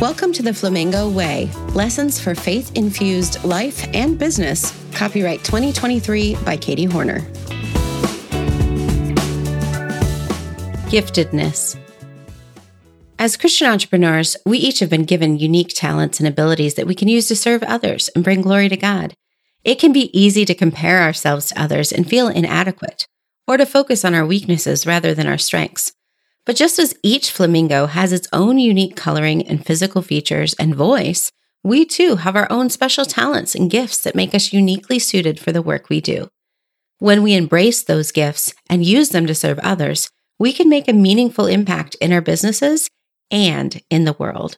Welcome to the Flamingo Way Lessons for Faith Infused Life and Business. Copyright 2023 by Katie Hornor. Giftedness. As Christian entrepreneurs, we each have been given unique talents and abilities that we can use to serve others and bring glory to God. It can be easy to compare ourselves to others and feel inadequate, or to focus on our weaknesses rather than our strengths. But just as each flamingo has its own unique coloring and physical features and voice, we too have our own special talents and gifts that make us uniquely suited for the work we do. When we embrace those gifts and use them to serve others, we can make a meaningful impact in our businesses and in the world.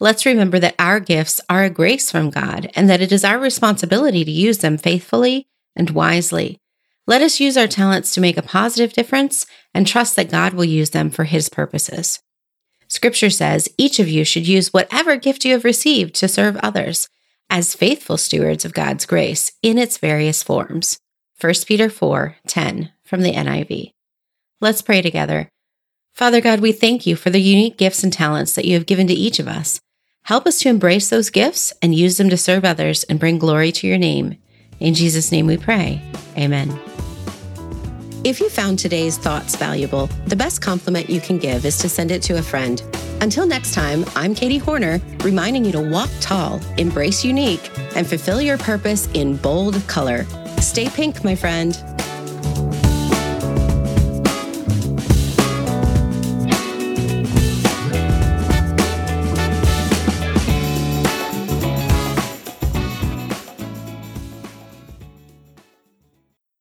Let's remember that our gifts are a grace from God and that it is our responsibility to use them faithfully and wisely. Let us use our talents to make a positive difference and trust that God will use them for His purposes. Scripture says each of you should use whatever gift you have received to serve others as faithful stewards of God's grace in its various forms. 1 Peter 4 10 from the NIV. Let's pray together. Father God, we thank you for the unique gifts and talents that you have given to each of us. Help us to embrace those gifts and use them to serve others and bring glory to your name. In Jesus' name we pray. Amen. If you found today's thoughts valuable, the best compliment you can give is to send it to a friend. Until next time, I'm Katie Hornor, reminding you to walk tall, embrace unique, and fulfill your purpose in bold color. Stay pink, my friend.